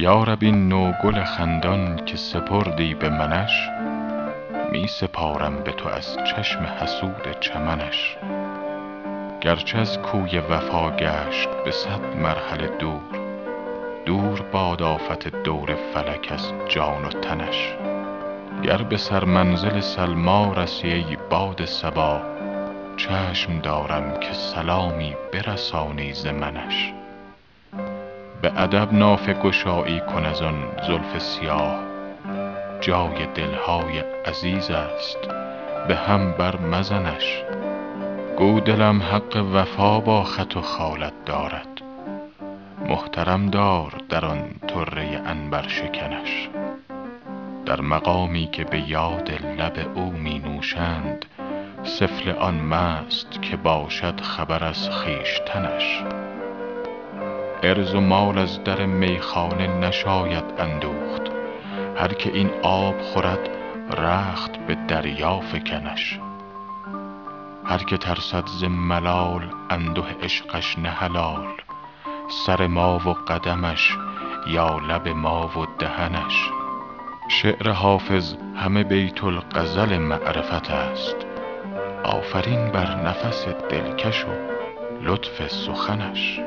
یارب این نوگل خندان که سپردی به منش می سپارم به تو از چشم حسود چمنش. گرچه از کوی وفا گشت به صد مرحله دور دور باد آفت دور فلک از جان و تنش. گر به سر منزل سلمی رسی ای باد صبا چشم دارم که سلامی برسانی ز منش. به ادب نافه گشایی کن از آن زلف سیاه. جای دل های عزیز است به هم بر مزنش. گو دلم حق وفا با خط و خالت دارد. محترم دار در آن طره عنبرشکنش در مقامی که به یاد لب او می نوشند سفله آن مست که باشد خبر از خویشتنش. عرض و مال از در میخانه نشاید اندوخت. هر که این آب خورد رخت به دریا فکنش. هر که ترسد ز ملال انده عشقش نه حلال. سر ما و قدمش یا لب ما و دهنش. شعر حافظ همه بیت الغزل معرفت است. آفرین بر نفس دلکش و لطف سخنش.